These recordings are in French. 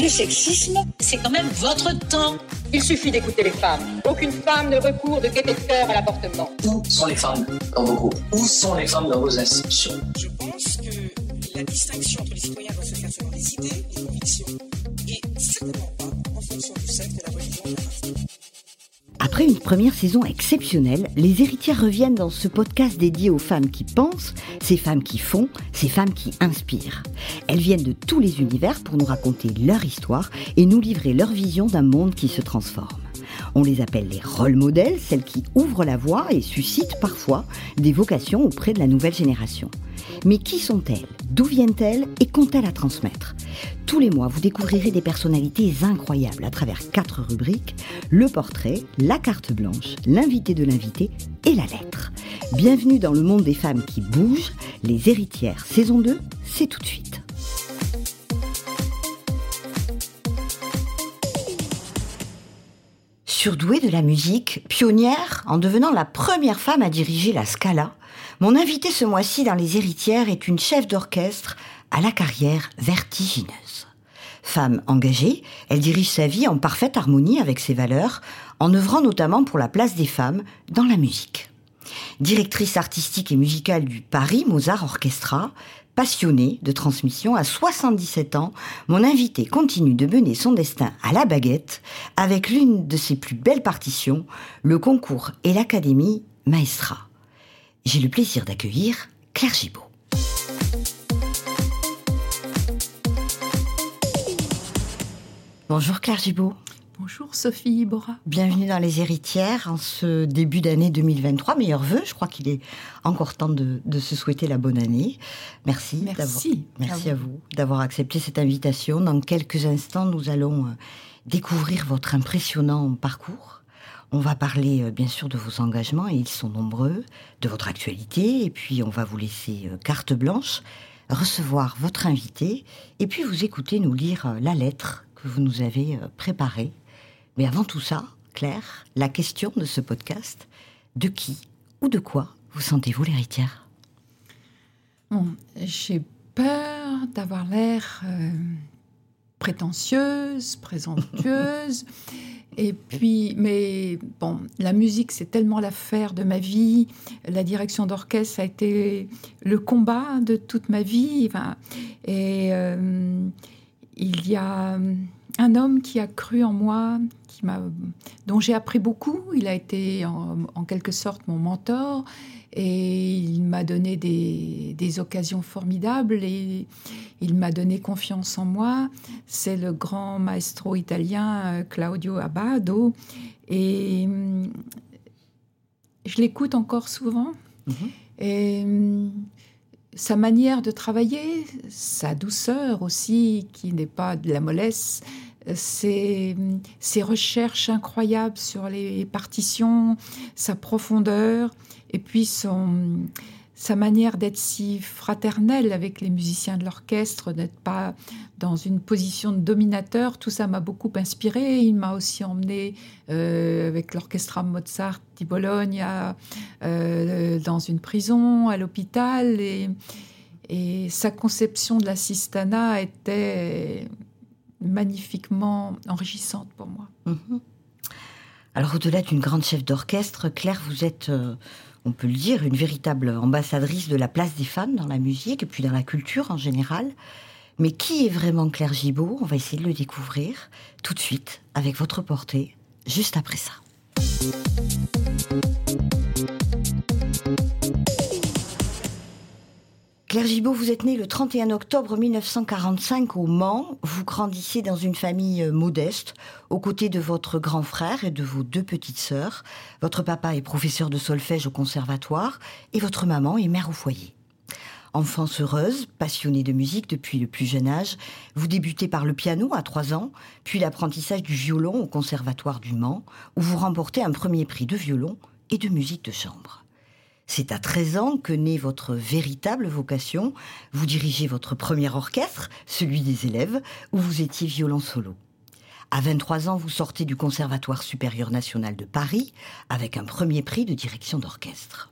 Le sexisme, c'est quand même votre temps. Il suffit d'écouter les femmes. Aucune femme ne recourt de gaieté de cœur à l'avortement. Où sont les femmes dans vos groupes Où sont les femmes dans vos institutions Je pense que la distinction entre les citoyens doit se faire selon les idées, les convictions, et certainement pas en fonction du sexe, de la Après une première saison exceptionnelle, les héritières reviennent dans ce podcast dédié aux femmes qui pensent, ces femmes qui font, ces femmes qui inspirent. Elles viennent de tous les univers pour nous raconter leur histoire et nous livrer leur vision d'un monde qui se transforme. On les appelle les rôles modèles, celles qui ouvrent la voie et suscitent parfois des vocations auprès de la nouvelle génération. Mais qui sont-elles? D'où viennent-elles? Et qu'ont-elles à transmettre? Tous les mois, vous découvrirez des personnalités incroyables à travers quatre rubriques le portrait, la carte blanche, l'invité de l'invité et la lettre. Bienvenue dans le monde des femmes qui bougent. Les héritières, saison 2, c'est tout de suite. Surdouée de la musique, pionnière en devenant la première femme à diriger la Scala, mon invitée ce mois-ci dans Les Héritières est une chef d'orchestre à la carrière vertigineuse. Femme engagée, elle dirige sa vie en parfaite harmonie avec ses valeurs, en œuvrant notamment pour la place des femmes dans la musique. Directrice artistique et musicale du Paris Mozart Orchestra, passionnée de transmission à 77 ans, mon invité continue de mener son destin à la baguette avec l'une de ses plus belles partitions, le concours et l'Académie Maestra. J'ai le plaisir d'accueillir Claire Gibault. Bonjour Claire Gibault. Bonjour Sophie Bora. Bienvenue dans Les Héritières en ce début d'année 2023. Meilleurs vœux, je crois qu'il est encore temps de, de, se souhaiter la bonne année. Merci. Merci. Merci à vous, d'avoir accepté cette invitation. Dans quelques instants, nous allons euh, découvrir votre impressionnant parcours. On va parler euh, bien sûr de vos engagements, et ils sont nombreux, de votre actualité, et puis on va vous laisser euh, carte blanche, recevoir votre invité, et puis vous écouter nous lire la lettre que vous nous avez préparée mais avant tout ça, Claire, la question de ce podcast, de qui ou de quoi vous sentez-vous l'héritière? Bon, J'ai peur d'avoir l'air euh, prétentieuse, présomptueuse. Et puis, mais bon, la musique, c'est tellement l'affaire de ma vie. La direction d'orchestre a été le combat de toute ma vie. Et euh, il y a un homme qui a cru en moi, qui m'a, dont j'ai appris beaucoup. Il a été en, quelque sorte mon mentor et il m'a donné des, des, occasions formidables et il m'a donné confiance en moi. C'est le grand maestro italien euh, Claudio Abbado et hum, je l'écoute encore souvent. Mm-hmm. Et hum, sa manière de travailler, sa douceur aussi, qui n'est pas de la mollesse, ses, recherches incroyables sur les partitions, sa profondeur, et puis son, sa manière d'être si fraternelle avec les musiciens de l'orchestre, d'être pas dans une position de dominateur, tout ça m'a beaucoup inspiré. Il m'a aussi emmené euh, avec l'orchestre Mozart di Bologne euh, dans une prison, à l'hôpital, et, et sa conception de la Sistana était magnifiquement enrichissante pour moi. Mhm. Alors au-delà d'une grande chef d'orchestre, Claire, vous êtes, euh, on peut le dire, une véritable ambassadrice de la place des femmes dans la musique et puis dans la culture en général. Mais qui est vraiment Claire Gibault On va essayer de le découvrir tout de suite avec votre portée, juste après ça. Claire Gibault, vous êtes née le 31 octobre 1945 au Mans. Vous grandissez dans une famille euh, modeste, aux côtés de votre grand frère et de vos deux petites sœurs. Votre papa est professeur de solfège au conservatoire et votre maman est mère au foyer. Enfance heureuse, passionnée de musique depuis le plus jeune âge, vous débutez par le piano à 3 ans, puis l'apprentissage du violon au conservatoire du Mans, où vous remportez un premier prix de violon et de musique de chambre. C'est à 13 ans que naît votre véritable vocation. Vous dirigez votre premier orchestre, celui des élèves, où vous étiez violon solo. À 23 ans, vous sortez du Conservatoire supérieur national de Paris avec un premier prix de direction d'orchestre.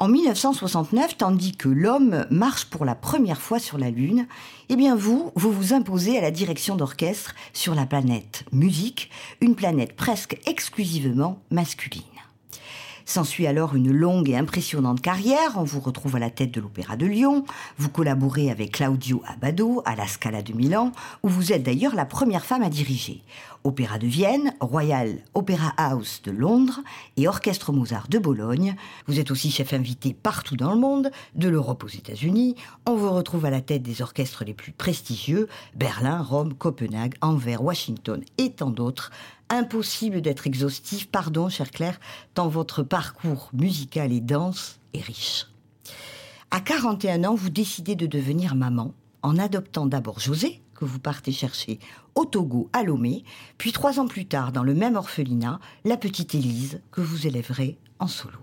En 1969, tandis que l'homme marche pour la première fois sur la Lune, eh bien vous, vous vous imposez à la direction d'orchestre sur la planète musique, une planète presque exclusivement masculine. S'ensuit alors une longue et impressionnante carrière. On vous retrouve à la tête de l'Opéra de Lyon. Vous collaborez avec Claudio Abbado à la Scala de Milan, où vous êtes d'ailleurs la première femme à diriger. Opéra de Vienne, Royal Opera House de Londres et Orchestre Mozart de Bologne. Vous êtes aussi chef invité partout dans le monde, de l'Europe aux États-Unis. On vous retrouve à la tête des orchestres les plus prestigieux, Berlin, Rome, Copenhague, Anvers, Washington et tant d'autres. Impossible d'être exhaustif, pardon, cher Claire, tant votre parcours musical et dense est riche. À 41 ans, vous décidez de devenir maman en adoptant d'abord José, que vous partez chercher au Togo, à Lomé, puis trois ans plus tard, dans le même orphelinat, la petite Élise, que vous élèverez en solo.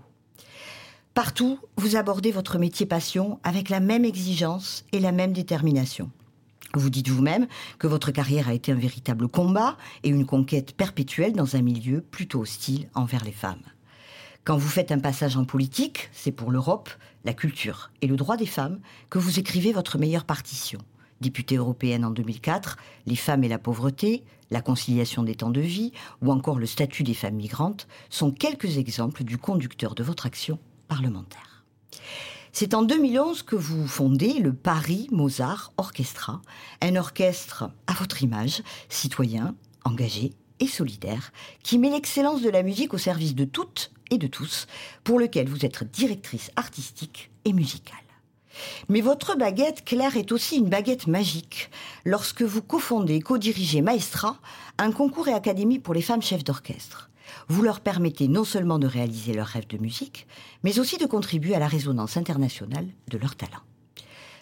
Partout, vous abordez votre métier passion avec la même exigence et la même détermination. Vous dites vous-même que votre carrière a été un véritable combat et une conquête perpétuelle dans un milieu plutôt hostile envers les femmes. Quand vous faites un passage en politique, c'est pour l'Europe, la culture et le droit des femmes que vous écrivez votre meilleure partition. Députée européenne en 2004, les femmes et la pauvreté, la conciliation des temps de vie ou encore le statut des femmes migrantes sont quelques exemples du conducteur de votre action parlementaire. C'est en 2011 que vous fondez le Paris Mozart Orchestra, un orchestre à votre image, citoyen, engagé et solidaire, qui met l'excellence de la musique au service de toutes et de tous, pour lequel vous êtes directrice artistique et musicale. Mais votre baguette, Claire, est aussi une baguette magique lorsque vous cofondez et co-dirigez Maestra, un concours et académie pour les femmes chefs d'orchestre vous leur permettez non seulement de réaliser leurs rêves de musique, mais aussi de contribuer à la résonance internationale de leurs talents.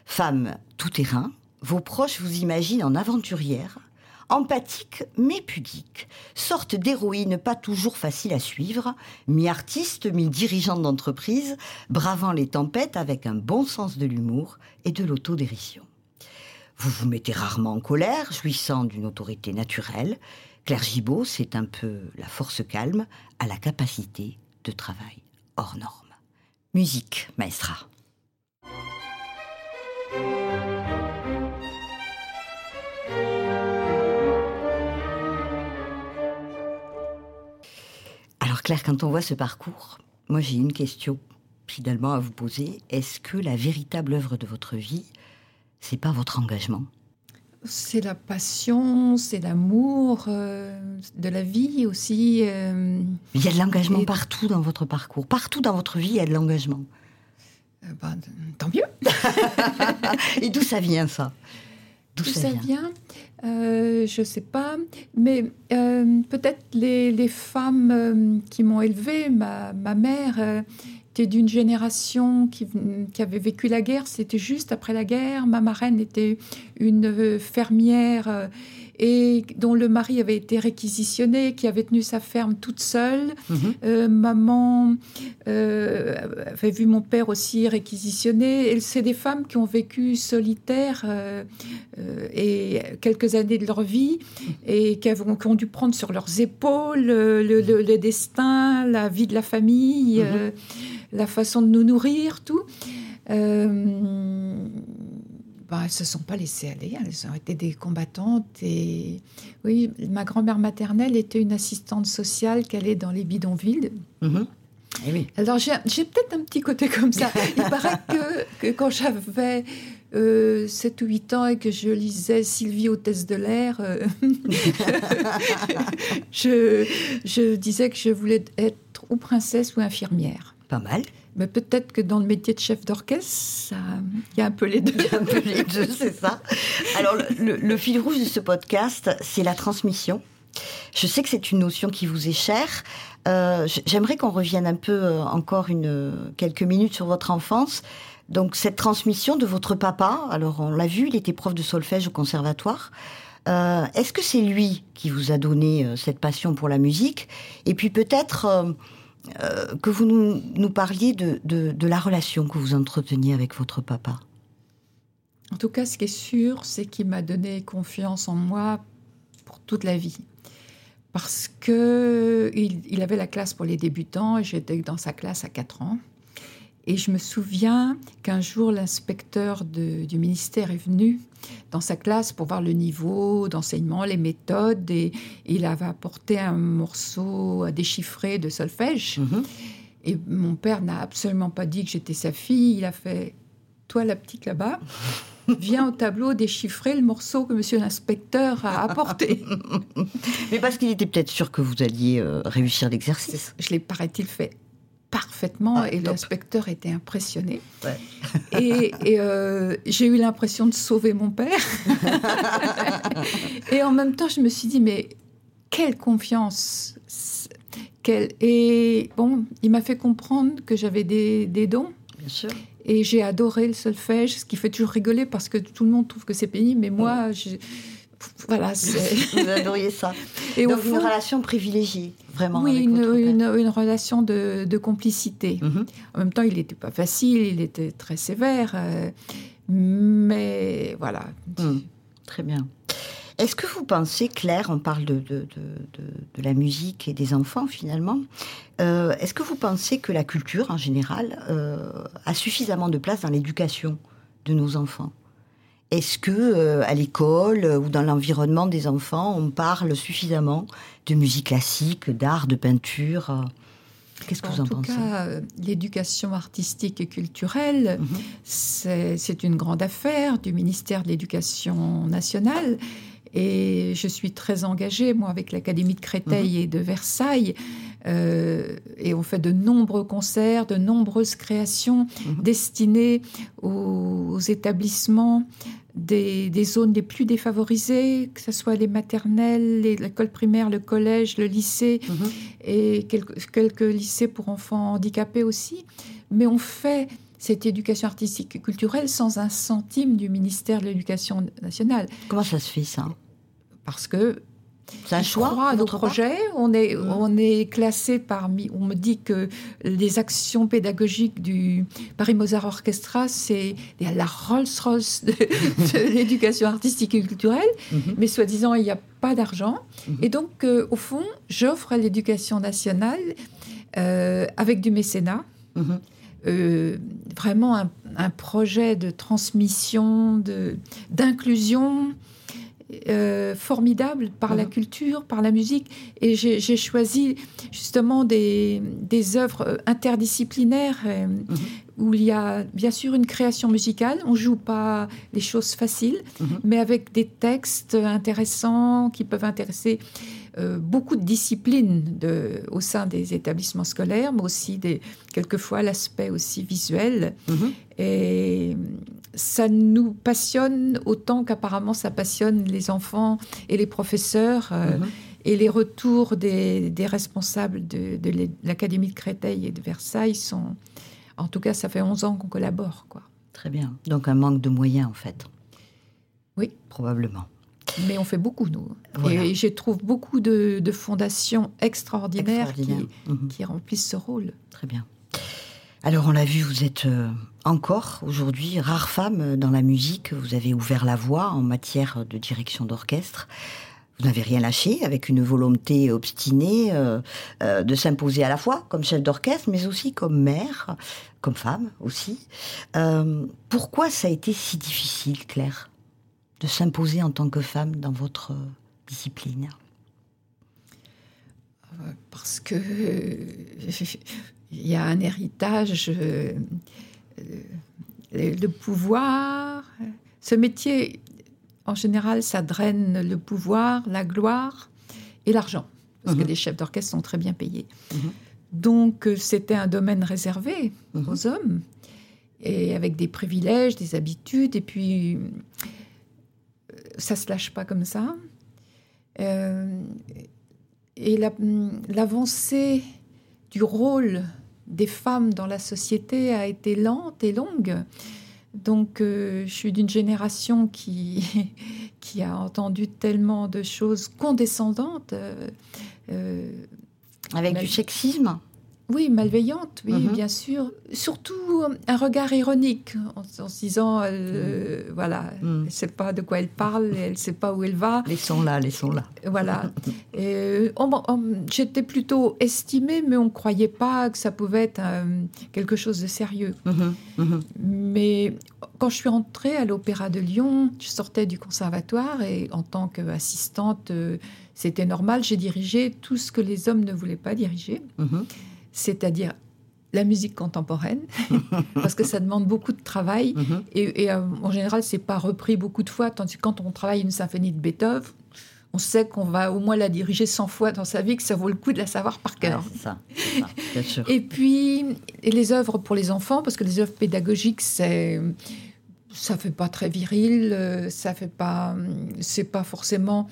Femme tout-terrain, vos proches vous imaginent en aventurière, empathique mais pudique, sorte d'héroïne pas toujours facile à suivre, mi-artiste, mi-dirigeante d'entreprise, bravant les tempêtes avec un bon sens de l'humour et de l'autodérision. Vous vous mettez rarement en colère, jouissant d'une autorité naturelle, Claire Gibault, c'est un peu la force calme à la capacité de travail hors norme. Musique, maestra. Alors Claire, quand on voit ce parcours, moi j'ai une question finalement à vous poser. Est-ce que la véritable œuvre de votre vie, c'est pas votre engagement c'est la passion, c'est l'amour euh, de la vie aussi. Euh, il y a de l'engagement partout dans votre parcours. Partout dans votre vie, il y a de l'engagement. Euh, ben, tant mieux. Et d'où ça vient, ça? D'où ça, vient, Je ne sais pas. Mais peut-être les, femmes qui m'ont élevée, ma, ma mère d'une génération qui, avait vécu la guerre. C'était juste après la guerre. Ma marraine était une euh, fermière euh, et dont le mari avait été réquisitionné, qui avait tenu sa ferme toute seule. Mhm. Euh, maman avait vu mon père aussi réquisitionné. C'est des femmes qui ont vécu solitaires et quelques années de leur vie et qui, ont, dû prendre sur leurs épaules le, destin, la vie de la famille. Mhm la façon de nous nourrir, tout. Euh, bah, elles ne se sont pas laissées aller, elles ont été des combattantes. Et oui, ma grand-mère maternelle était une assistante sociale qui allait dans les bidonvilles. Mm-hmm. Eh oui. Alors j'ai peut-être un petit côté comme ça. Il paraît que, quand j'avais euh, 7 ou 8 ans et que je lisais Sylvie, hôtesse de l'air, euh, je, je disais que je voulais être ou princesse ou infirmière. Pas mal. Mais peut-être que dans le métier de chef d'orchestre, il y a un peu les deux. Il y a un peu les deux, c'est ça. Alors, le, fil rouge de ce podcast, c'est la transmission. Je sais que c'est une notion qui vous est chère. Euh, j'aimerais qu'on revienne un peu euh, encore une, quelques minutes sur votre enfance. Donc, cette transmission de votre papa, alors on l'a vu, il était prof de solfège au conservatoire. Euh, est-ce que c'est lui qui vous a donné cette passion pour la musique? Et puis peut-être euh, que vous nous, parliez de, la relation que vous entreteniez avec votre papa. En tout cas, ce qui est sûr, c'est qu'il m'a donné confiance en moi pour toute la vie. Parce que il, avait la classe pour les débutants et j'étais dans sa classe à 4 ans. Et je me souviens qu'un jour, l'inspecteur du ministère est venu dans sa classe pour voir le niveau d'enseignement, les méthodes, et il avait apporté un morceau à déchiffrer de solfège. Mhm. Et mon père n'a absolument pas dit que j'étais sa fille. Il a fait Toi, la petite là-bas, viens au tableau déchiffrer le morceau que monsieur l'inspecteur a apporté. Mais parce qu'il était peut-être sûr que vous alliez euh, réussir l'exercice. Je l'ai, paraît-il, fait parfaitement Ah, et l'inspecteur était impressionné. Ouais. Et, et, euh, j'ai eu l'impression de sauver mon père. et en même temps, je me suis dit, mais quelle confiance quelle... Et bon, il m'a fait comprendre que j'avais des, des dons. Bien sûr. Et j'ai adoré le solfège, ce qui fait toujours rigoler parce que tout le monde trouve que c'est pénible, mais moi, j'ai- voilà. Vous adoriez ça. Et Donc une relation privilégiée, vraiment. oui, avec une, votre père. une, une relation de, de complicité. Mhm. En même temps, il n'était pas facile, il était très sévère, euh, mais voilà. Mm. Très bien. Est-ce que vous pensez, Claire, on parle de, de, de, de- de la musique et des enfants finalement, euh, est-ce que vous pensez que la culture en général euh, a suffisamment de place dans l'éducation de nos enfants? Est-ce que euh, à l'école euh, ou dans l'environnement des enfants, on parle suffisamment de musique classique, d'art, de peinture euh, Qu'est-ce que vous en en tout pensez? cas, l'éducation artistique et culturelle, Mhm. c'est une grande affaire du ministère de l'Éducation nationale. Et je suis très engagée, moi, avec l'Académie de Créteil et de Versailles. Euh, et on fait de nombreux concerts, de nombreuses créations Mhm. destinées aux, aux établissements des, des zones les plus défavorisées, que ce soit les maternelles, les- l'école primaire, le collège, le lycée Mhm. et quelques, quelques lycées pour enfants handicapés aussi. Mais on fait cette éducation artistique et culturelle sans un centime du ministère de l'Éducation nationale. Comment ça se fait ça? Parce que C'est un je choix crois à nos projets. On est, Mhm. on est classé parmi. On me dit que les actions pédagogiques du Paris Mozart Orchestra, c'est la Rolls-Royce de, de l'éducation artistique et culturelle. Mhm. Mais soi-disant, il n'y a pas d'argent. Mhm. Et donc, euh, au fond, j'offre à l'éducation nationale, euh, avec du mécénat, euh, vraiment un, un projet de transmission, de- d'inclusion euh, formidable par la Mhm. culture, par la musique. Et j'ai choisi justement des, des œuvres interdisciplinaires euh, où il y a bien sûr une création musicale. On joue pas les choses faciles, Mhm. mais avec des textes intéressants qui peuvent intéresser euh, beaucoup de disciplines de, au sein des établissements scolaires, mais aussi des, quelquefois l'aspect aussi visuel. Mhm. Et ça nous passionne autant qu'apparemment ça passionne les enfants et les professeurs. euh, Mhm. Et les retours des, des responsables de, l'Académie de Créteil et de Versailles sont... En tout cas, ça fait 11 ans qu'on collabore. Quoi. Très bien. Donc un manque de moyens en fait. Oui. Probablement. Mais on fait beaucoup, nous. Voilà. Et je trouve beaucoup de, de fondations extraordinaires, Extraordinaire. Mhm. Qui, qui remplissent ce rôle. Très bien. Alors on l'a vu, vous êtes euh, encore aujourd'hui rare femme dans la musique. Vous avez ouvert la voie en matière de direction d'orchestre. Vous n'avez rien lâché avec une volonté obstinée euh, euh, de s'imposer à la fois comme chef d'orchestre, mais aussi comme mère, comme femme aussi. Euh, pourquoi ça a été si difficile, Claire, de s'imposer en tant que femme dans votre discipline? Parce que il y a un héritage, le pouvoir. Ce métier, en général, ça draine le pouvoir, la gloire et l'argent. Parce que Mhm. les chefs d'orchestre sont très bien payés. Mhm. Donc, euh, c'était un domaine réservé Mhm. aux hommes, et avec des privilèges, des habitudes, et puis euh, ça se lâche pas comme ça. Euh, et la- l'avancée du rôle des femmes dans la société a été lente et longue. Donc, euh, je suis d'une génération qui, qui a entendu tellement de choses condescendantes. euh, euh, Avec du sexisme Oui, malveillante, oui, Mhm. bien sûr. Surtout euh, un regard ironique, en, en se disant, euh, voilà, Mhm. elle ne sait pas de quoi elle parle, elle ne sait pas où elle va. Laissons-la, laissons-la. Voilà. Euh, J'étais plutôt estimée, mais on ne croyait pas que ça pouvait être euh, quelque chose de sérieux. Mhm, mhm. Mais quand je suis rentrée à l'Opéra de Lyon, je sortais du conservatoire et en tant qu'assistante, euh, c'était normal, j'ai dirigé tout ce que les hommes ne voulaient pas diriger, Mhm. C'est-à-dire la musique contemporaine, parce que ça demande beaucoup de travail. Mhm. Et, et, euh, en général, c'est pas repris beaucoup de fois. Tandis que quand on travaille une symphonie de Beethoven, on sait qu'on va au moins la diriger 100 fois dans sa vie, que ça vaut le coup de la savoir par cœur. Ouais, c'est ça, c'est ça, bien sûr. Et puis, et les œuvres pour les enfants, parce que les œuvres pédagogiques, c'est ça fait pas très viril, euh, ça fait pas, c'est pas forcément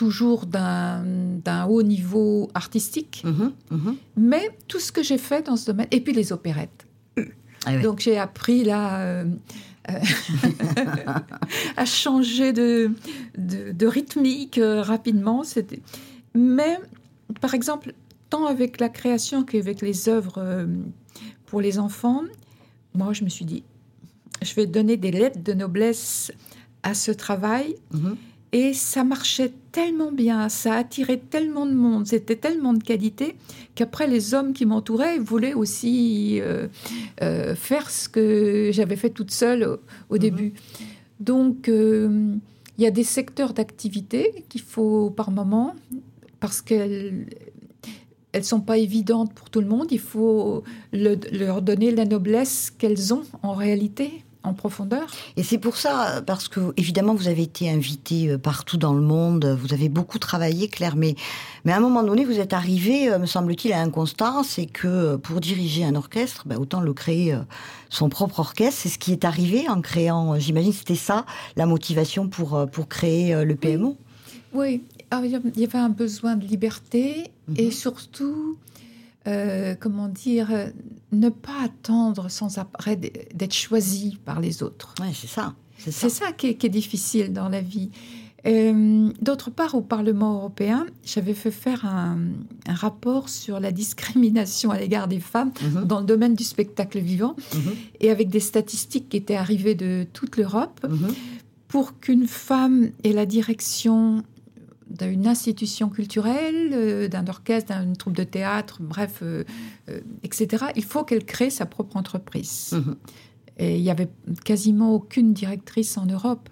toujours d'un haut niveau artistique, Mhm, mhm. mais tout ce que j'ai fait dans ce domaine, et puis les opérettes. Ah oui. Donc j'ai appris là euh, euh, à changer de, de, de rythmique euh, rapidement. C'était... Mais par exemple, tant avec la création qu'avec les œuvres euh, pour les enfants, moi je me suis dit, je vais donner des lettres de noblesse à ce travail. Mhm. Et ça marchait tellement bien, ça attirait tellement de monde, c'était tellement de qualité qu'après les hommes qui m'entouraient voulaient aussi euh, euh, faire ce que j'avais fait toute seule au, au début. Donc euh, il y a des secteurs d'activité qu'il faut par moment, parce qu'elles elles sont pas évidentes pour tout le monde, il faut le- leur donner la noblesse qu'elles ont en réalité, en profondeur. Et c'est pour ça, parce que évidemment vous avez été invité euh, partout dans le monde, vous avez beaucoup travaillé, Claire, mais, mais à un moment donné vous êtes arrivé, euh, me semble-t-il, à un constat, c'est que euh, pour diriger un orchestre, ben, autant le créer son propre orchestre. C'est ce qui est arrivé en créant, j'imagine c'était ça, la motivation pour, pour créer le PMO. Oui, alors, il y a- il y avait un besoin de liberté et surtout, euh, comment dire, euh, ne pas attendre sans après d'être choisi par les autres. Ouais, c'est ça. C'est ça. Qui est, qui est difficile dans la vie. Euh, D'autre part, au Parlement européen, j'avais fait faire un, un rapport sur la discrimination à l'égard des femmes Mhm. dans le domaine du spectacle vivant, Mhm. et avec des statistiques qui étaient arrivées de toute l'Europe Mhm. pour qu'une femme ait la direction d'une institution culturelle, euh, d'un orchestre, d'une troupe de théâtre, bref, euh, euh, etc., il faut qu'elle crée sa propre entreprise. Mhm. Et il y avait quasiment aucune directrice en Europe.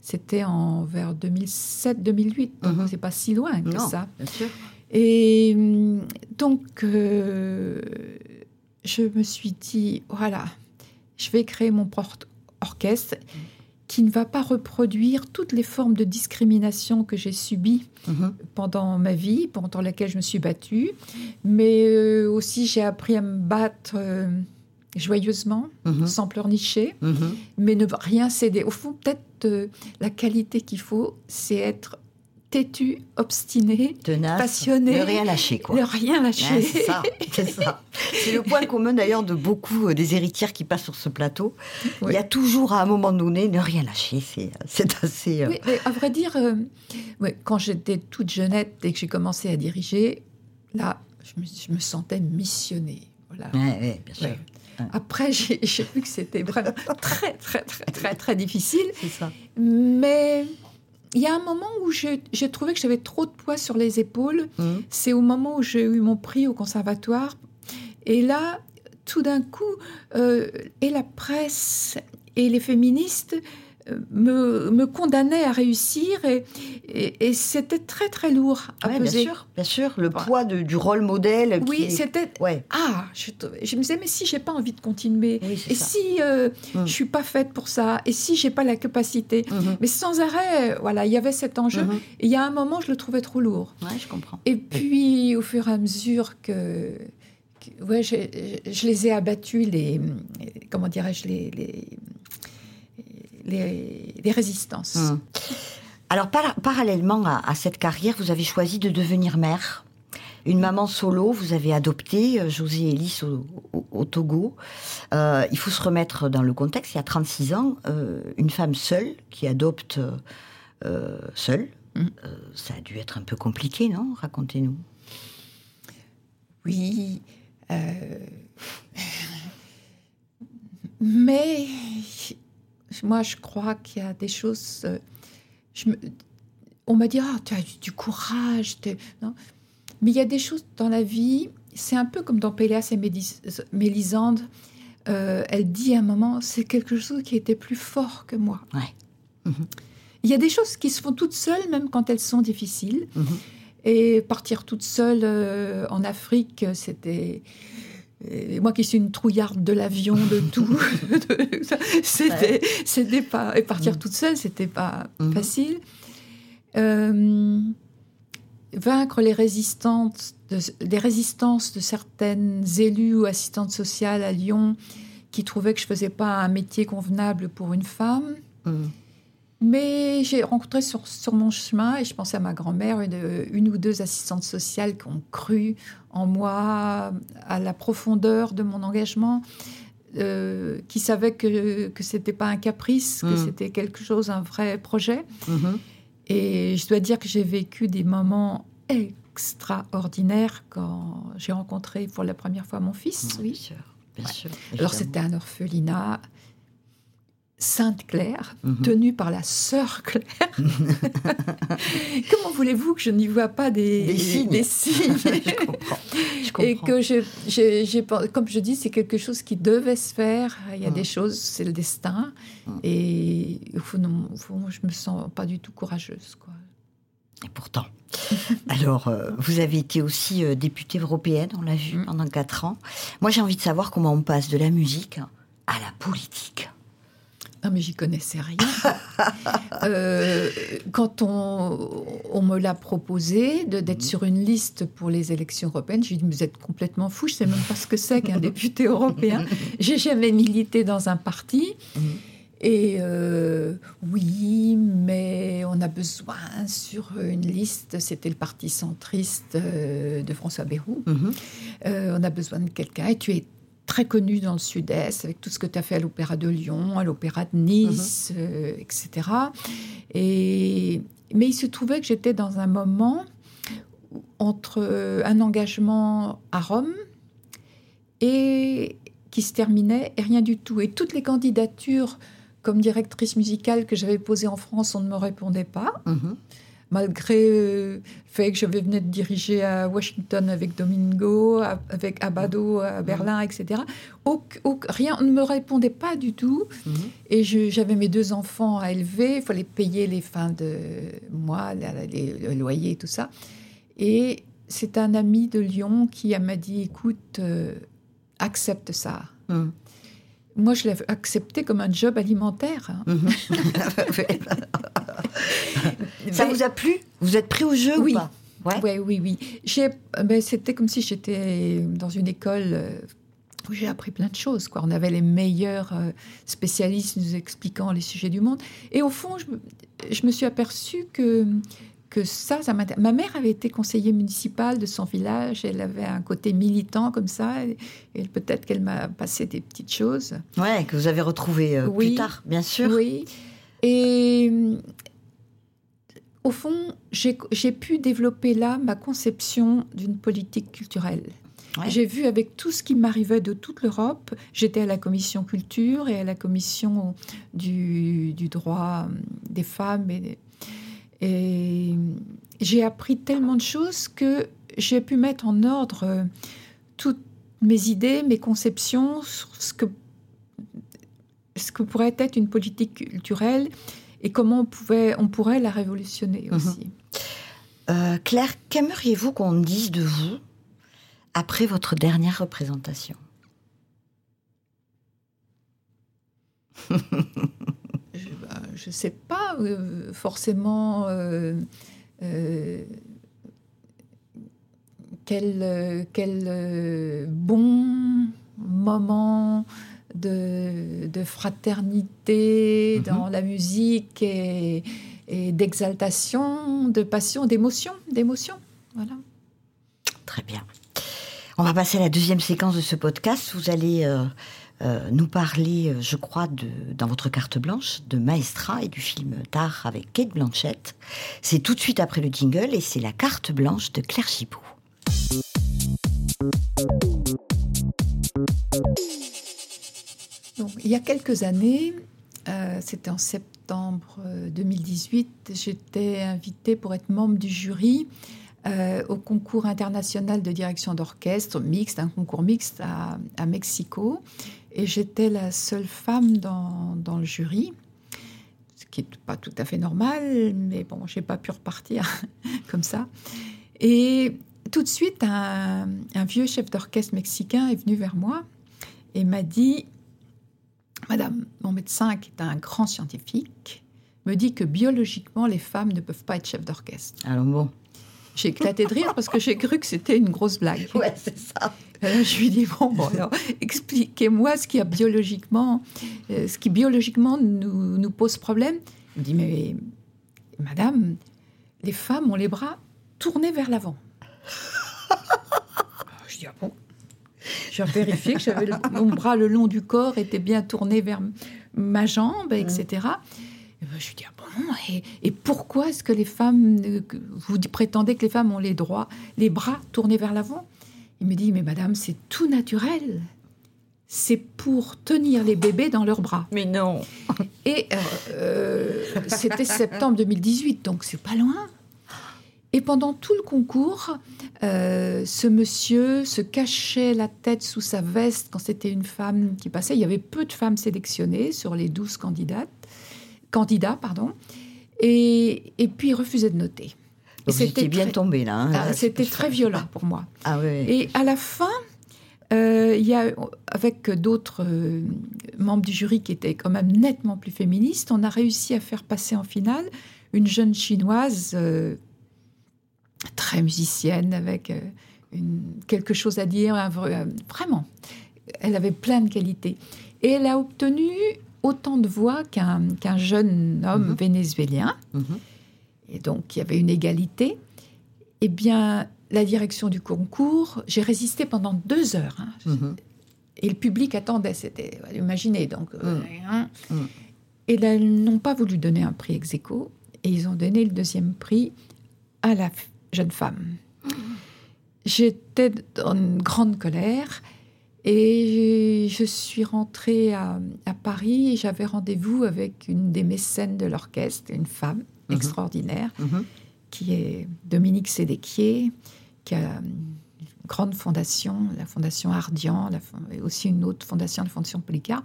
C'était en vers 2007-2008, donc Mhm. c'est pas si loin que Non, ça. bien sûr. Et donc, euh, je me suis dit, voilà, je vais créer mon propre orchestre qui ne va pas reproduire toutes les formes de discrimination que j'ai subies Mhm. pendant ma vie, pendant laquelle je me suis battue. Mais euh, aussi, j'ai appris à me battre euh, joyeusement, Mhm. sans pleurnicher, Mhm. mais ne rien céder. Au fond, peut-être euh, la qualité qu'il faut, c'est être têtu, obstiné, Tenace. Passionné. Ne rien lâcher, quoi. ne rien lâcher. Ouais, c'est ça, c'est ça. C'est le point commun d'ailleurs de beaucoup euh, des héritières qui passent sur ce plateau. Il y a toujours à un moment donné ne rien lâcher. C'est, c'est assez. euh, Oui, mais à vrai dire, euh, ouais, quand j'étais toute jeunette et que j'ai commencé à diriger, là, je me, je me sentais missionnée. Voilà. ouais, ouais, bien sûr. Ouais. Après, j'ai j'ai vu que c'était vraiment très, très, très, très, très difficile. C'est ça. Mais il y a un moment où j'ai trouvé que j'avais trop de poids sur les épaules. Mhm. C'est au moment où j'ai eu mon prix au conservatoire. Et là, tout d'un coup, euh, et la presse et les féministes me, me condamnaient à réussir. Et, et- et c'était très, très lourd à Ouais, bien peser. sûr, bien sûr. Le poids de- du rôle modèle. Oui, c'était... Ouais. Ah, je, je me disais, mais si j'ai pas envie de continuer, Oui, et ça. si euh, Mm. je suis pas faite pour ça, et si j'ai pas la capacité, Mhm. mais sans arrêt, voilà, il y avait cet enjeu. Et il y a un moment, je le trouvais trop lourd. Ouais, je comprends. Et puis, au fur et à mesure que, ouais, je, je les ai abattus, les, comment dirais-je, les, les, les, les résistances. Mhm. Alors, par- parallèlement à, à cette carrière, vous avez choisi de devenir mère. Une maman solo, vous avez adopté euh, José Ellis au, au- au Togo. Euh, il faut se remettre dans le contexte. Il y a 36 ans, euh, une femme seule qui adopte euh, seule. Euh, ça a dû être un peu compliqué, non? Racontez-nous. Oui. mais moi, je crois qu'il y a des choses. je me, on me dit ah tu as du, courage, non mais il y a des choses dans la vie. C'est un peu comme dans Péléas et Mélisande. Euh, elle dit à un moment, c'est quelque chose qui était plus fort que moi. Il y a des choses qui se font toutes seules, même quand elles sont difficiles. Mhm. Et partir toute seule euh, en Afrique, c'était... moi qui suis une trouillarde de l'avion, de tout, c'était, c'était pas... Et partir mhm. toute seule, c'était pas mhm. facile. Euh, vaincre les résistances, de, les résistances de certaines élues ou assistantes sociales à Lyon qui trouvaient que je faisais pas un métier convenable pour une femme. Mm. Mais j'ai rencontré sur, sur, mon chemin, et je pensais à ma grand-mère, une, une, ou deux assistantes sociales qui ont cru en moi, à la profondeur de mon engagement, euh, qui savaient que, que ce n'était pas un caprice, que mm. c'était quelque chose, un vrai projet. Mm-hmm. Et je dois dire que j'ai vécu des moments extraordinaires quand j'ai rencontré pour la première fois mon fils. Oui, bien sûr. Alors c'était un orphelinat Sainte-Claire, mhm. tenue par la sœur Claire. Comment voulez-vous que je n'y vois pas des, des signes, je, comprends. Et que j'ai, comme je dis, c'est quelque chose qui devait se faire. Il y a des choses, c'est le destin. Mhm. Et au fond, je me sens pas du tout courageuse. Quoi. Et pourtant. Alors, euh, vous avez été aussi euh, députée européenne, on l'a vu, pendant quatre ans. Moi, j'ai envie de savoir comment on passe de la musique à la politique. Non, mais j'y connaissais rien. Euh, quand on, me l'a proposé d'être mhm. sur une liste pour les élections européennes, j'ai dit, vous êtes complètement fou, je ne sais même pas ce que c'est qu'un député européen. J'ai jamais milité dans un parti. Mhm. Et euh, oui, mais on a besoin sur une liste, c'était le parti centriste euh, de François Bayrou, mhm. on a besoin de quelqu'un et tu es très connu dans le sud-est, avec tout ce que tu as fait à l'Opéra de Lyon, à l'Opéra de Nice, mhm. euh, etc. Et, mais il se trouvait que j'étais dans un moment entre euh, un engagement à Rome et qui se terminait et rien du tout. Et toutes les candidatures comme directrice musicale que j'avais posées en France, on ne me répondait pas. Mhm malgré le fait que je venais de diriger à Washington avec Domingo, avec Abado à mhm. Berlin, etc. rien ne me répondait pas du tout. Mhm. Et j'avais mes deux enfants à élever, il fallait payer les fins de mois, le loyer, tout ça. Et c'est un ami de Lyon qui m'a dit, écoute, euh, accepte ça. Mhm. Moi, je l'ai accepté comme un job alimentaire. Ça vous a plu? Vous êtes pris au jeu oui. ou pas? Ouais. Oui, oui, oui. Ben, C'était comme si j'étais dans une école euh, où j'ai appris plein de choses. Quoi. On avait les meilleurs euh, spécialistes nous expliquant les sujets du monde. Et au fond, je, je me suis aperçue que que ça, ça m'intéresse. Ma mère avait été conseillère municipale de son village. Elle avait un côté militant comme ça. Et, peut-être qu'elle m'a passé des petites choses. Ouais, que vous avez retrouvé euh, plus tard, bien sûr. Oui. Et au fond, j'ai pu développer là ma conception d'une politique culturelle. J'ai vu avec tout ce qui m'arrivait de toute l'Europe, j'étais à la commission culture et à la commission du, droit des femmes. Et, et j'ai appris tellement de choses que j'ai pu mettre en ordre toutes mes idées, mes conceptions sur ce que, ce que pourrait être une politique culturelle et comment on, pouvait, on pourrait la révolutionner mhm. aussi. Euh, Claire, qu'aimeriez-vous qu'on dise de vous après votre dernière représentation? Je ne bah, sais pas euh, forcément euh, quel, quel bon moment de, fraternité mhm. dans la musique et, d'exaltation, de passion, d'émotion, d'émotion. Voilà. Très bien. On va passer à la deuxième séquence de ce podcast. Vous allez euh, euh, euh, nous parler, euh, je crois, dans votre carte blanche, de Maestra et du film Tard avec Kate Blanchett. C'est tout de suite après le jingle et c'est la carte blanche de Claire Chibou. Il y a quelques années, euh, c'était en septembre 2018, j'étais invitée pour être membre du jury au concours international de direction d'orchestre mixte, un concours mixte à Mexico. Et j'étais la seule femme dans, dans le jury ce qui n'est pas tout à fait normal, mais bon, j'ai pas pu repartir comme ça. Et tout de suite, un, vieux chef d'orchestre mexicain est venu vers moi et m'a dit Madame, mon médecin, qui est un grand scientifique, me dit que biologiquement, les femmes ne peuvent pas être chef d'orchestre. Alors bon. J'ai éclaté de rire parce que j'ai cru que c'était une grosse blague. Ouais, c'est ça. Je lui dis bon, bon alors, expliquez-moi ce qui a biologiquement, euh, ce qui biologiquement nous, nous pose problème. Il me dit mais madame, les femmes ont les bras tournés vers l'avant. je dis ah bon? J'ai vérifié que j'avais mon bras le long du corps était bien tourné vers ma jambe, etc. Et ben, je lui dis ah bon et, et pourquoi est-ce que les femmes vous prétendez que les femmes ont les droits, les bras tournés vers l'avant? Il me dit, mais madame, c'est tout naturel. C'est pour tenir les bébés dans leurs bras. Mais non. Et euh, euh, c'était septembre 2018, donc c'est pas loin. Et pendant tout le concours, euh, ce monsieur se cachait la tête sous sa veste quand c'était une femme qui passait. Il y avait peu de femmes sélectionnées sur les douze candidates, candidats. Pardon, et, et puis il refusait de noter. C'était bien tombé là. Hein. Ah, c'était très violent pour moi. Ah, oui. Et à la fin, euh, il y a, avec d'autres euh, membres du jury qui étaient quand même nettement plus féministes, on a réussi à faire passer en finale une jeune chinoise euh, très musicienne, avec une, quelque chose à dire, vraiment. Elle avait plein de qualités. Et elle a obtenu autant de voix qu'un jeune homme mm-hmm. vénézuélien. Mm-hmm et donc il y avait une égalité, eh bien, la direction du concours, j'ai résisté pendant deux heures. Hein. Mhm. Et le public attendait, c'était, imaginez, donc. Euh. Hein. Mhm. Et là, ils n'ont pas voulu donner un prix ex aequo, et ils ont donné le deuxième prix à la jeune femme. J'étais dans une grande colère, et je suis rentrée à, à Paris, et j'avais rendez-vous avec une des mécènes de l'orchestre, une femme. Extraordinaire, mhm. qui est Dominique Sédéquier, qui a une grande fondation, la Fondation Ardian, et aussi une autre fondation, la Fondation Polycar,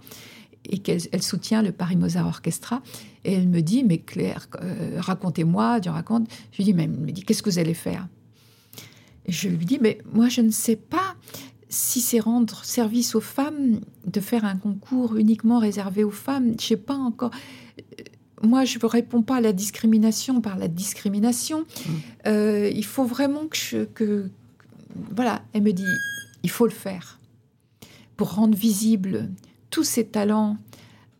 et qu'elle elle soutient le Paris Mozart Orchestra. Et elle me dit, mais Claire, euh, racontez-moi, Dieu raconte. Je lui dis, mais elle me dit, qu'est-ce que vous allez faire? Et Je lui dis, mais moi, je ne sais pas si c'est rendre service aux femmes de faire un concours uniquement réservé aux femmes. Je sais pas encore moi, je ne réponds pas à la discrimination par la discrimination. Mm. Euh, il faut vraiment que, je, que... Voilà, elle me dit, il faut le faire pour rendre visible tous ces talents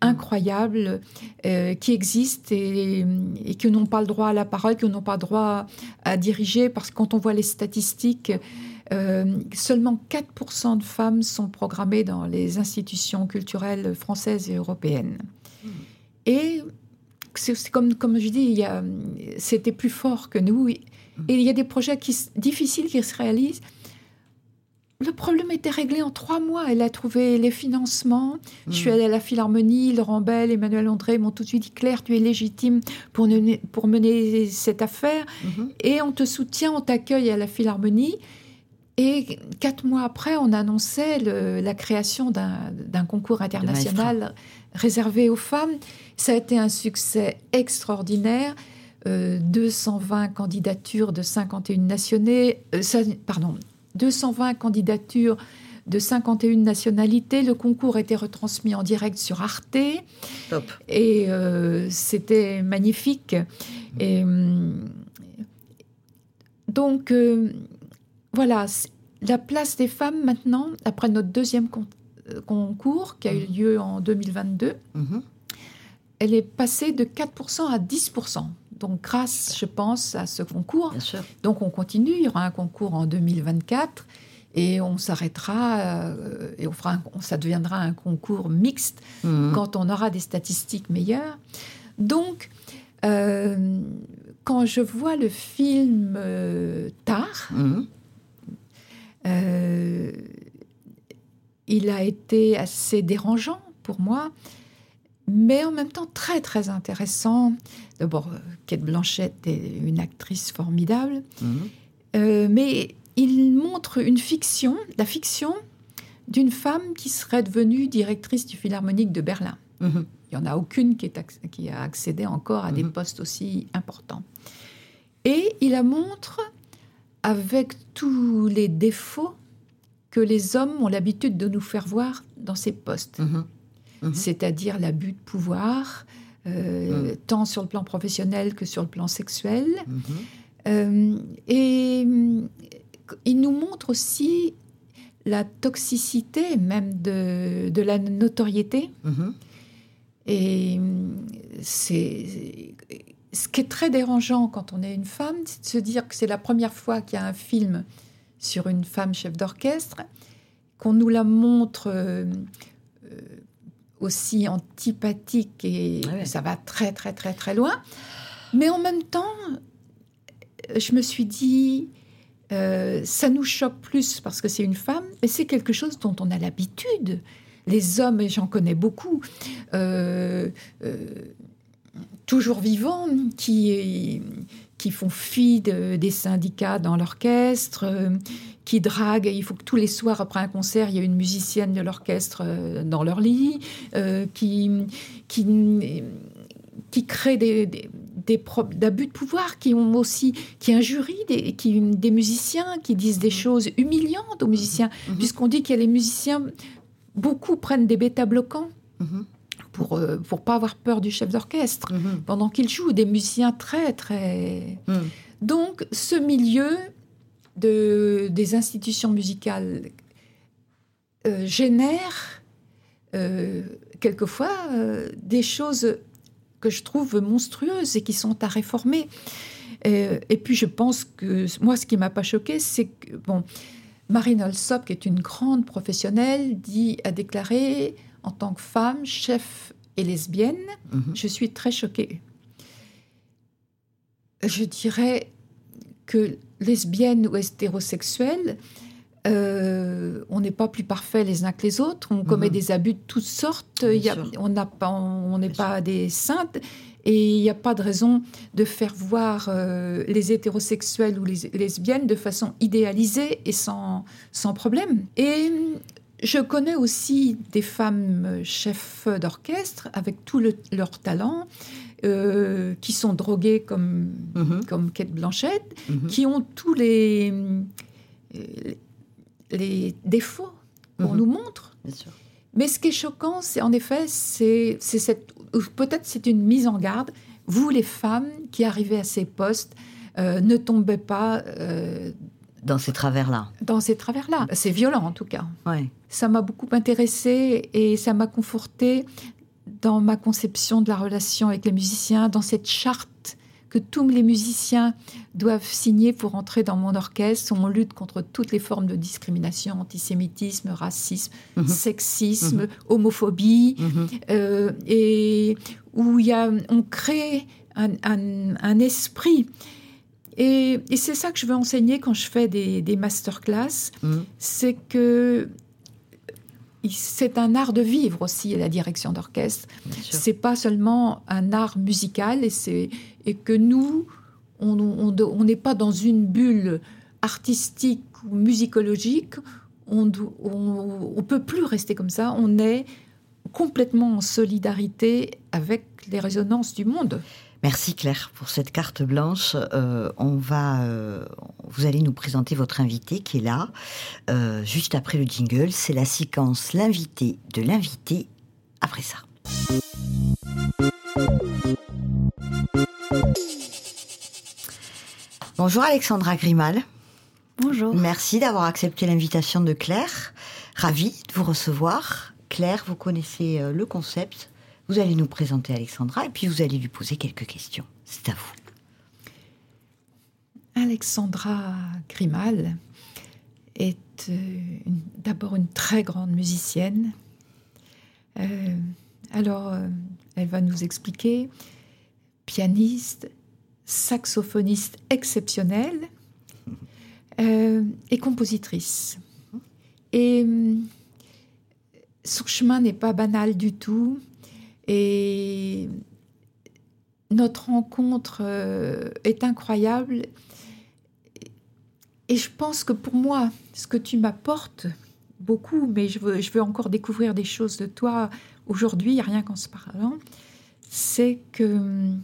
incroyables euh, qui existent et, qui n'ont pas le droit à la parole, qui n'ont pas le droit à diriger, parce que quand on voit les statistiques, euh, seulement 4% de femmes sont programmées dans les institutions culturelles françaises et européennes. Mm. Et c'est comme, comme je dis, c'était plus fort que nous. Et il y a des projets qui, difficiles qui se réalisent. Le problème était réglé en trois mois. Elle a trouvé les financements. Je suis mm. allée à la Philharmonie. Laurent Bell, Emmanuel André m'ont tout de suite dit Claire, tu es légitime pour, mener, pour mener cette affaire. Mm-hmm. Et on te soutient, on t'accueille à la Philharmonie. Et quatre mois après, on annonçait la création d'un concours international réservé aux femmes. Ça a été un succès extraordinaire. 220 euh, candidatures de 51 nationalités, euh, pardon, 220 candidatures de 51 nationalités. Le concours a été retransmis en direct sur Arte. Top. Et euh, c'était magnifique. Et donc, voilà, la place des femmes maintenant, après notre deuxième concours qui a eu mmh. lieu en 2022, mmh. Elle est passée de 4% à 10%. Donc grâce, je pense, à ce concours. Donc on continue, il y aura un concours en 2024 et on s'arrêtera euh, et on fera ça deviendra un concours mixte mmh. quand on aura des statistiques meilleures. Donc, euh, quand je vois le film euh, Tard, il a été assez dérangeant pour moi, mais en même temps très très intéressant. D'abord, euh, Kate Blanchett est une actrice formidable, Mhm. euh, mais il montre une fiction, la fiction d'une femme qui serait devenue directrice du Philharmonique de Berlin. Mhm. Il n'y en a aucune qui, est acc- qui a accédé encore à des Mhm. postes aussi importants. Et il la montre avec tous les défauts que les hommes ont l'habitude de nous faire voir dans ces postes, Mhm. C'est-à-dire l'abus de pouvoir, euh, Mhm. tant sur le plan professionnel que sur le plan sexuel. Mhm. Euh, et hum, il nous montre aussi la toxicité même de, de la notoriété. Et c'est ce qui est très dérangeant quand on est une femme, c'est de se dire que c'est la première fois qu'il y a un film sur une femme chef d'orchestre, qu'on nous la montre euh, euh, aussi antipathique et Ah ouais. ça va très très très très loin. Mais en même temps, je me suis dit, euh, ça nous choque plus parce que c'est une femme, mais c'est quelque chose dont on a l'habitude. Les hommes, et j'en connais beaucoup, euh, euh, toujours vivants, qui, qui font fi de- des syndicats dans l'orchestre, euh, qui draguent. Il faut que tous les soirs, après un concert, il y ait une musicienne de l'orchestre euh, dans leur lit, euh, qui, qui, qui créent des, des, d'abus de pouvoir, qui ont aussi qui injurient des, qui, des musiciens, qui disent des choses humiliantes aux musiciens, Mhm. puisqu'on dit qu'il y a les musiciens, beaucoup prennent des bêta-bloquants Mhm. Pour euh, pour pas avoir peur du chef d'orchestre Mhm. pendant qu'ils jouent, des musiciens très très Mhm. donc, ce milieu de, des institutions musicales euh, génère euh, quelquefois euh, des choses que je trouve monstrueuses et qui sont à réformer. Et puis, je pense que moi, ce qui m'a pas choqué, c'est que bon, Marine Alsop, qui est une grande professionnelle, dit a déclaré en tant que femme, chef et lesbienne, Mhm. je suis très choquée. Je dirais que lesbienne ou hétérosexuelle, euh, on n'est pas plus parfait les uns que les autres. On commet Mhm. des abus de toutes sortes. Y a- on n'a pas, on n'est pas des saintes. Et il n'y a pas de raison de faire voir euh, les hétérosexuels ou les lesbiennes de façon idéalisée et sans, sans problème. Et je connais aussi des femmes chefs d'orchestre avec tout le- leur talent, euh, qui sont droguées comme, Mhm. comme Kate Blanchett, Mhm. qui ont tous les, euh, les défauts qu'on Mhm. nous montre. Bien sûr. Mais ce qui est choquant, c'est en effet, c'est cette, peut-être c'est une mise en garde. Vous, les femmes qui arrivez à ces postes, euh, ne tombez pas euh, Dans ces travers-là? dans ces travers-là. C'est violent en tout cas. Ouais. Ça m'a beaucoup intéressée et ça m'a confortée dans ma conception de la relation avec les musiciens, dans cette charte que tous les musiciens doivent signer pour entrer dans mon orchestre, où on lutte contre toutes les formes de discrimination, antisémitisme, racisme, Mhm. sexisme, Mhm. homophobie, Mhm. euh, et où il y a, on crée un, un- un esprit. Et, et c'est ça que je veux enseigner quand je fais des, des masterclass, Mhm. c'est que c'est un art de vivre aussi, la direction d'orchestre. C'est pas seulement un art musical, et, c'est, et que nous, on on- on n'est pas dans une bulle artistique ou musicologique. On ne peut plus rester comme ça. On est complètement en solidarité avec les résonances du monde. Merci Claire pour cette carte blanche. Euh, on va, euh, vous allez nous présenter votre invité qui est là, euh, juste après le jingle. C'est la séquence l'invité de l'invité. Après ça. Bonjour Alexandra Grimal. Bonjour. Merci d'avoir accepté l'invitation de Claire. Ravie de vous recevoir. Claire, vous connaissez le concept. Vous allez nous présenter Alexandra et puis vous allez lui poser quelques questions. C'est à vous. Alexandra Grimal est euh, d'abord une très grande musicienne. Euh, alors, euh, elle va nous expliquer, pianiste, saxophoniste exceptionnelle et compositrice. Et son chemin n'est pas banal du tout. Et notre rencontre euh, est incroyable. Et je pense que pour moi, ce que tu m'apportes beaucoup, mais je veux, encore découvrir des choses de toi aujourd'hui, rien qu'en se parlant, c'est que hum,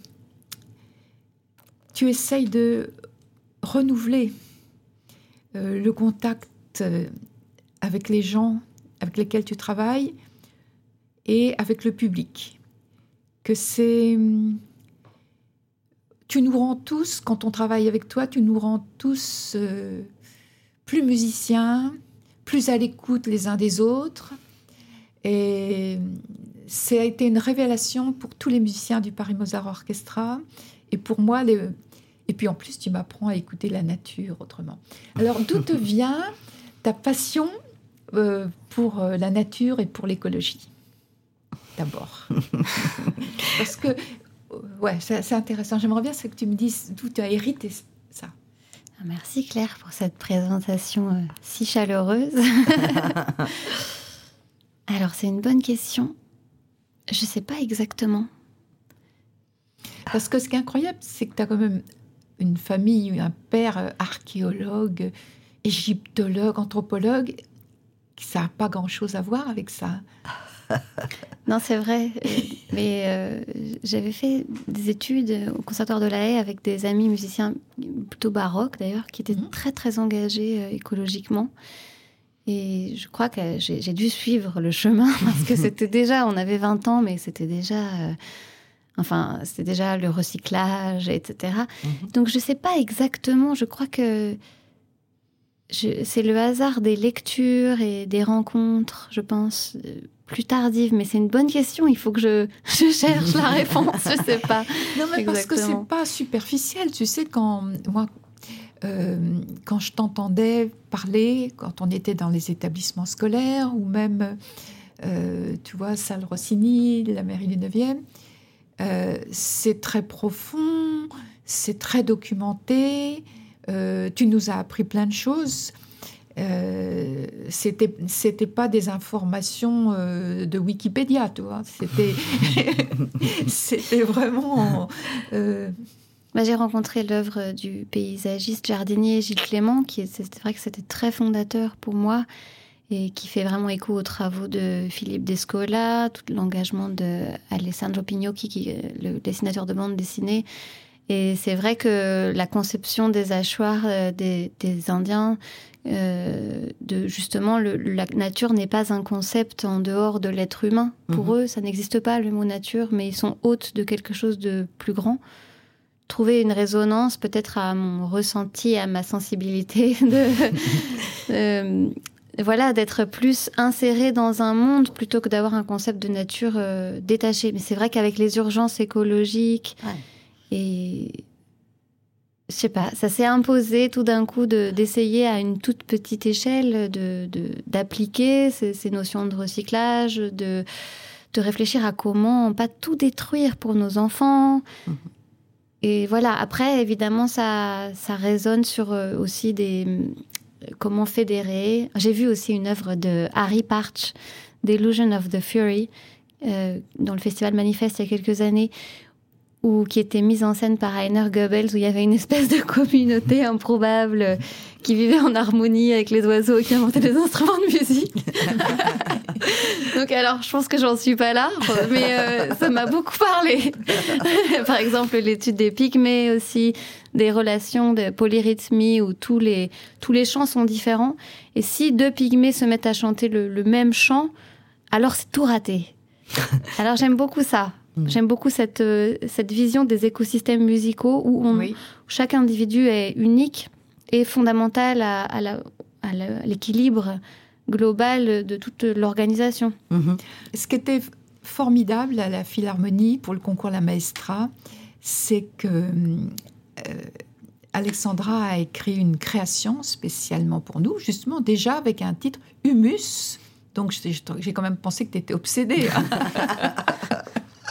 tu essayes de renouveler euh, le contact euh, avec les gens avec lesquels tu travailles et avec le public. Que c'est hum, tu nous rends tous, quand on travaille avec toi, tu nous rends tous euh, plus musiciens, plus à l'écoute les uns des autres. Et ça a été une révélation pour tous les musiciens du Paris Mozart Orchestra. Et pour moi, les... et puis en plus, tu m'apprends à écouter la nature autrement. Alors, d'où te vient ta passion euh, pour euh, la nature et pour l'écologie? D'abord. Parce que ouais, c'est intéressant. J'aimerais bien que tu me dises d'où tu as hérité ça. Ah, merci Claire pour cette présentation euh, si chaleureuse. Alors c'est une bonne question. Je ne sais pas exactement. Parce que ce qui est incroyable, c'est que tu as quand même une famille, un père euh, archéologue, égyptologue, anthropologue. Ça n'a pas grand-chose à voir avec ça. non, c'est vrai. Euh, mais euh, j'avais fait des études au Conservatoire de la Haye avec des amis musiciens plutôt baroques d'ailleurs, qui étaient mhm. très très engagés euh, écologiquement. Et je crois que j'ai dû suivre le chemin parce que c'était déjà, on avait 20 ans, mais c'était déjà, enfin, c'était déjà le recyclage, etc. Mhm. Donc je ne sais pas exactement. Je crois que c'est le hasard des lectures et des rencontres, je pense, plus tardive, mais c'est une bonne question. Il faut que je, cherche la réponse. je sais pas. Non, mais parce que c'est pas superficiel. Tu sais, quand moi, euh, quand je t'entendais parler, quand on était dans les établissements scolaires ou même, euh, tu vois, Salle Rossini, la mairie du 9e, euh, c'est très profond, c'est très documenté. tu nous as appris plein de choses. Euh, c'était c'était pas des informations euh, de Wikipédia, tu vois. C'était c'était vraiment. Euh, bah, j'ai rencontré l'œuvre du paysagiste jardinier Gilles Clément, qui c'est vrai que c'était très fondateur pour moi et qui fait vraiment écho aux travaux de Philippe Descola, tout l'engagement de Alessandro Pignocchi, qui est le dessinateur de bande dessinée. Et c'est vrai que la conception des hachoirs des, des Indiens euh, de justement la nature n'est pas un concept en dehors de l'être humain. Pour mhm. eux, ça n'existe pas le mot nature, mais ils sont hôtes de quelque chose de plus grand. Trouver une résonance peut-être à mon ressenti, à ma sensibilité, de, euh, voilà, d'être plus inséré dans un monde plutôt que d'avoir un concept de nature euh, détaché. Mais c'est vrai qu'avec les urgences écologiques et je sais pas, ça s'est imposé tout d'un coup d'essayer à une toute petite échelle de d'appliquer ces, notions de recyclage, de de réfléchir à comment pas tout détruire pour nos enfants. Mhm. Et voilà. Après, évidemment, ça ça résonne sur euh, aussi des comment fédérer. J'ai vu aussi une œuvre de Harry Parch, Delusion of the Fury, euh, dans le festival Manifeste il y a quelques années, ou qui était mise en scène par Heiner Goebbels, où il y avait une espèce de communauté improbable qui vivait en harmonie avec les oiseaux et qui inventait des instruments de musique. Donc alors, je pense que j'en suis pas là, mais euh, ça m'a beaucoup parlé. par exemple, l'étude des pygmées aussi, des relations de polyrythmie où tous les, tous les chants sont différents. Et si deux pygmées se mettent à chanter le, le même chant, alors c'est tout raté. Alors j'aime beaucoup ça. Mm. J'aime beaucoup cette, euh, cette vision des écosystèmes musicaux où, on, chaque individu est unique et fondamental à, à l'équilibre global de toute l'organisation. Mm-hmm. Ce qui était formidable à la Philharmonie pour le concours La Maestra, c'est que euh, Alexandra a écrit une création spécialement pour nous, justement déjà avec un titre Humus. Donc j'ai quand même pensé que tu étais obsédée.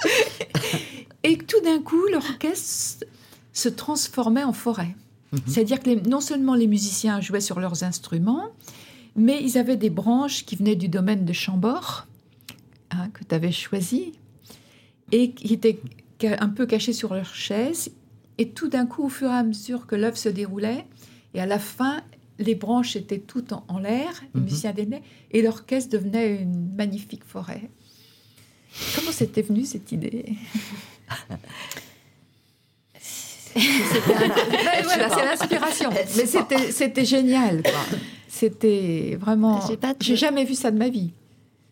Et tout d'un coup, l'orchestre se transformait en forêt. Mhm. C'est-à-dire que non seulement les musiciens jouaient sur leurs instruments, mais ils avaient des branches qui venaient du domaine de Chambord. hein, que tu avais choisi et qui était un peu caché sur leur chaise. Et tout d'un coup, au fur et à mesure que l'œuvre se déroulait, et à la fin, les branches étaient toutes en, l'air, les mhm. musiciens et l'orchestre devenait une magnifique forêt. Comment c'était venu cette idée c'est l'inspiration. Mais c'était génial. C'était vraiment. J'ai jamais vu ça de ma vie.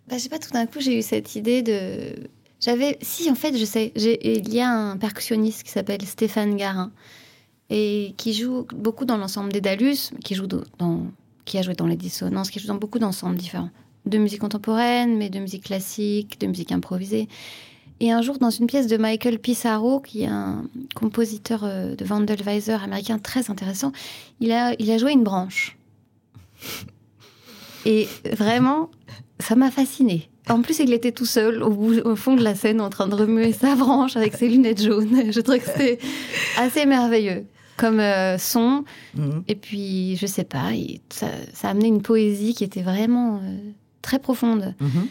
Bah, je sais pas, tout d'un coup, j'ai eu cette idée de. J'avais. Si, en fait, je sais. Il y a un percussionniste qui s'appelle Stéphane Garin et qui joue beaucoup dans l'ensemble des Dalus, qui, joue dans, qui a joué dans les dissonances, qui joue dans beaucoup d'ensembles différents. De musique contemporaine, mais de musique classique, de musique improvisée. Et un jour, dans une pièce de Michael Pissarro, qui est un compositeur euh, de Wandelweiser américain très intéressant, il a, il a joué une branche. Et vraiment, ça m'a fasciné. En plus, il était tout seul au, fond de la scène en train de remuer sa branche avec ses lunettes jaunes. Je trouvais que c'était assez merveilleux comme euh, son. Mhm. Et puis, je sais pas, ça, a amené une poésie qui était vraiment euh, très profonde. Mhm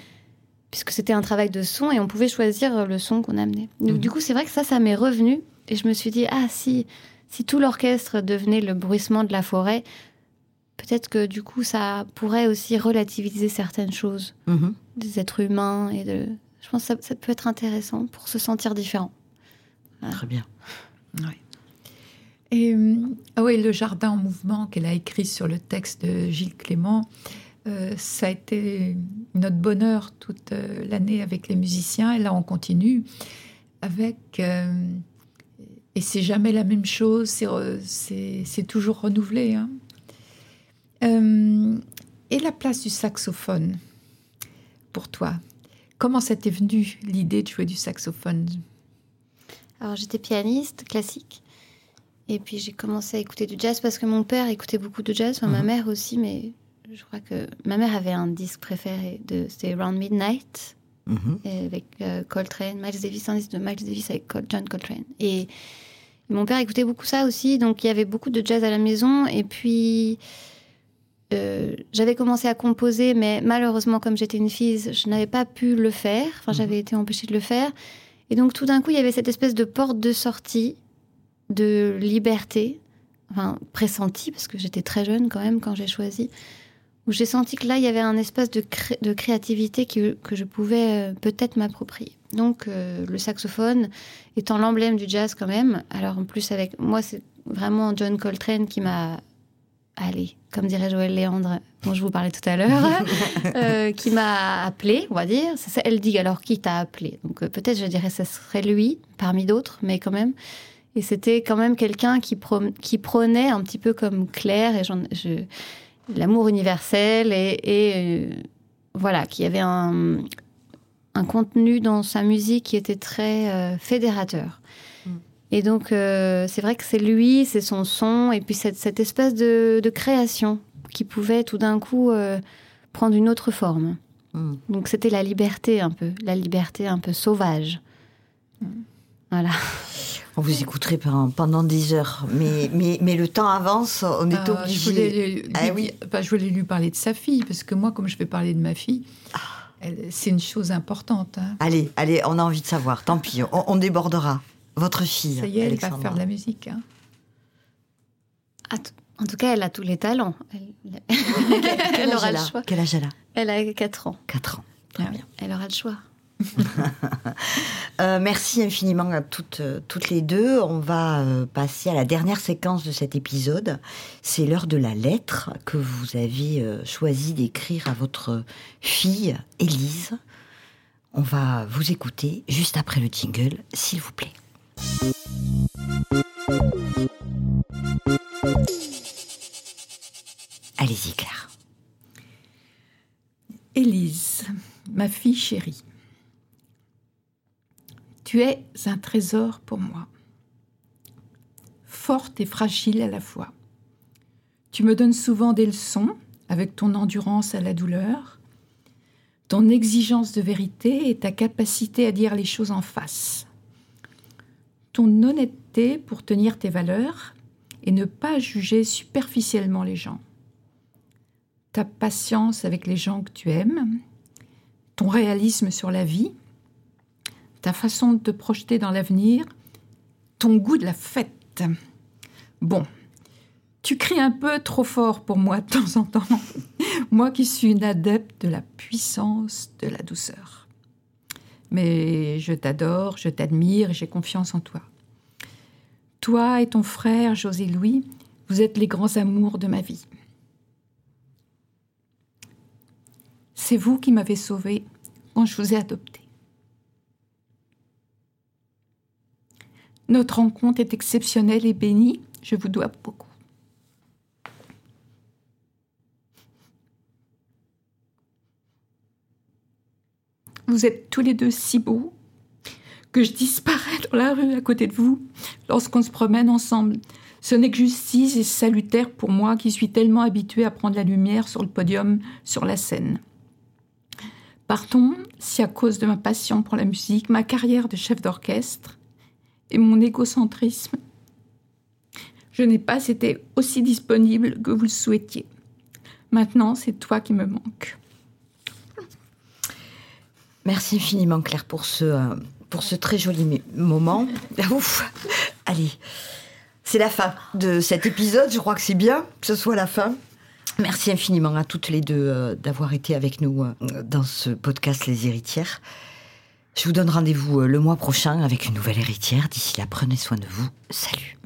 puisque c'était un travail de son et on pouvait choisir le son qu'on amenait. Donc, mhm. du coup, c'est vrai que ça, ça m'est revenu et je me suis dit, ah, si, si tout l'orchestre devenait le bruissement de la forêt, peut-être que du coup, ça pourrait aussi relativiser certaines choses mhm. des êtres humains et de. Je pense que ça, peut être intéressant pour se sentir différent. Très bien. Oui. Et euh, ah oui, le jardin en mouvement qu'elle a écrit sur le texte de Gilles Clément, euh, ça a été notre bonheur toute euh, l'année avec les musiciens. Et là, on continue avec. Euh, et c'est jamais la même chose, c'est toujours renouvelé. Hein. et la place du saxophone, pour toi? Comment ça t'est venu l'idée de jouer du saxophone? Alors j'étais pianiste classique. Et puis j'ai commencé à écouter du jazz parce que mon père écoutait beaucoup de jazz, ma mhm. mère aussi, mais je crois que ma mère avait un disque préféré de c'était Round Midnight mhm. avec euh, Coltrane, Miles Davis, un disque de Miles Davis avec John Coltrane. Et mon père écoutait beaucoup ça aussi, donc il y avait beaucoup de jazz à la maison. Et puis euh, j'avais commencé à composer, mais malheureusement, comme j'étais une fille, je n'avais pas pu le faire. Enfin, j'avais mhm. été empêchée de le faire. Et donc tout d'un coup, il y avait cette espèce de porte de sortie, de liberté, enfin pressentie, parce que j'étais très jeune quand même quand j'ai choisi où j'ai senti que là, il y avait un espace de, de créativité que, que je pouvais euh, peut-être m'approprier. Donc, euh, le saxophone étant l'emblème du jazz quand même. Alors, en plus, avec moi, c'est vraiment John Coltrane qui m'a allez, comme dirait Joël Léandre, dont je vous parlais tout à l'heure, euh, qui m'a appelé, on va dire. elle dit alors qui t'a appelé Donc peut-être je dirais ce serait lui, parmi d'autres, mais quand même. Et c'était quand même quelqu'un qui, qui prônait un petit peu comme Claire, et je, l'amour universel et, euh, voilà, qui avait un, un, contenu dans sa musique qui était très euh, fédérateur. Mm. Et donc, euh, c'est vrai que c'est lui, c'est son son, et puis cette, cette espèce de, de, création qui pouvait tout d'un coup prendre une autre forme. Mm. Donc, c'était la liberté un peu, la liberté un peu sauvage. Mm. Voilà. On vous écouterait pendant, des heures, mais, mais, mais le temps avance, on est ah, obligé. Je voulais, ah, oui. je voulais lui parler de sa fille, parce que moi, comme je vais parler de ma fille, ah. c'est une chose importante. Hein. Allez, allez, on a envie de savoir, tant pis, on, débordera. Votre fille, Ça y est, elle va faire de la musique. Hein. En tout cas, elle a tous les talents. Elle, elle aura le choix. Quel âge elle a Elle a 4 ans. 4 ans, très bien. Elle aura le choix. Euh, merci infiniment à toutes, toutes les deux. On va euh, passer à la dernière séquence de cet épisode. C'est l'heure de la lettre que vous avez euh, choisi d'écrire à votre fille, Élise. On va vous écouter juste après le jingle, s'il vous plaît. Allez-y, Claire. Élise, ma fille chérie. Tu es un trésor pour moi, forte et fragile à la fois. Tu me donnes souvent des leçons avec ton endurance à la douleur, ton exigence de vérité et ta capacité à dire les choses en face, ton honnêteté pour tenir tes valeurs et ne pas juger superficiellement les gens, ta patience avec les gens que tu aimes, ton réalisme sur la vie, ta façon de te projeter dans l'avenir, ton goût de la fête. Bon, tu cries un peu trop fort pour moi de temps en temps, moi qui suis une adepte de la puissance de la douceur. Mais je t'adore, je t'admire et j'ai confiance en toi. Toi et ton frère José Louis, vous êtes les grands amours de ma vie. C'est vous qui m'avez sauvée quand je vous ai adopté. Notre rencontre est exceptionnelle et bénie, je vous dois beaucoup. Vous êtes tous les deux si beaux que je disparais dans la rue à côté de vous lorsqu'on se promène ensemble. Ce n'est que justice et salutaire pour moi qui suis tellement habituée à prendre la lumière sur le podium, sur la scène. Partons si à cause de ma passion pour la musique, ma carrière de chef d'orchestre et mon égocentrisme, je n'ai pas été aussi disponible que vous le souhaitiez. Maintenant, c'est toi qui me manques. Merci infiniment Claire pour ce, euh, pour ce très joli moment. Ouf Allez, c'est la fin de cet épisode. Je crois que c'est bien que ce soit la fin. Merci infiniment à toutes les deux euh, d'avoir été avec nous euh, dans ce podcast Les héritières. Je vous donne rendez-vous le mois prochain avec une nouvelle héritière. D'ici là, prenez soin de vous. Salut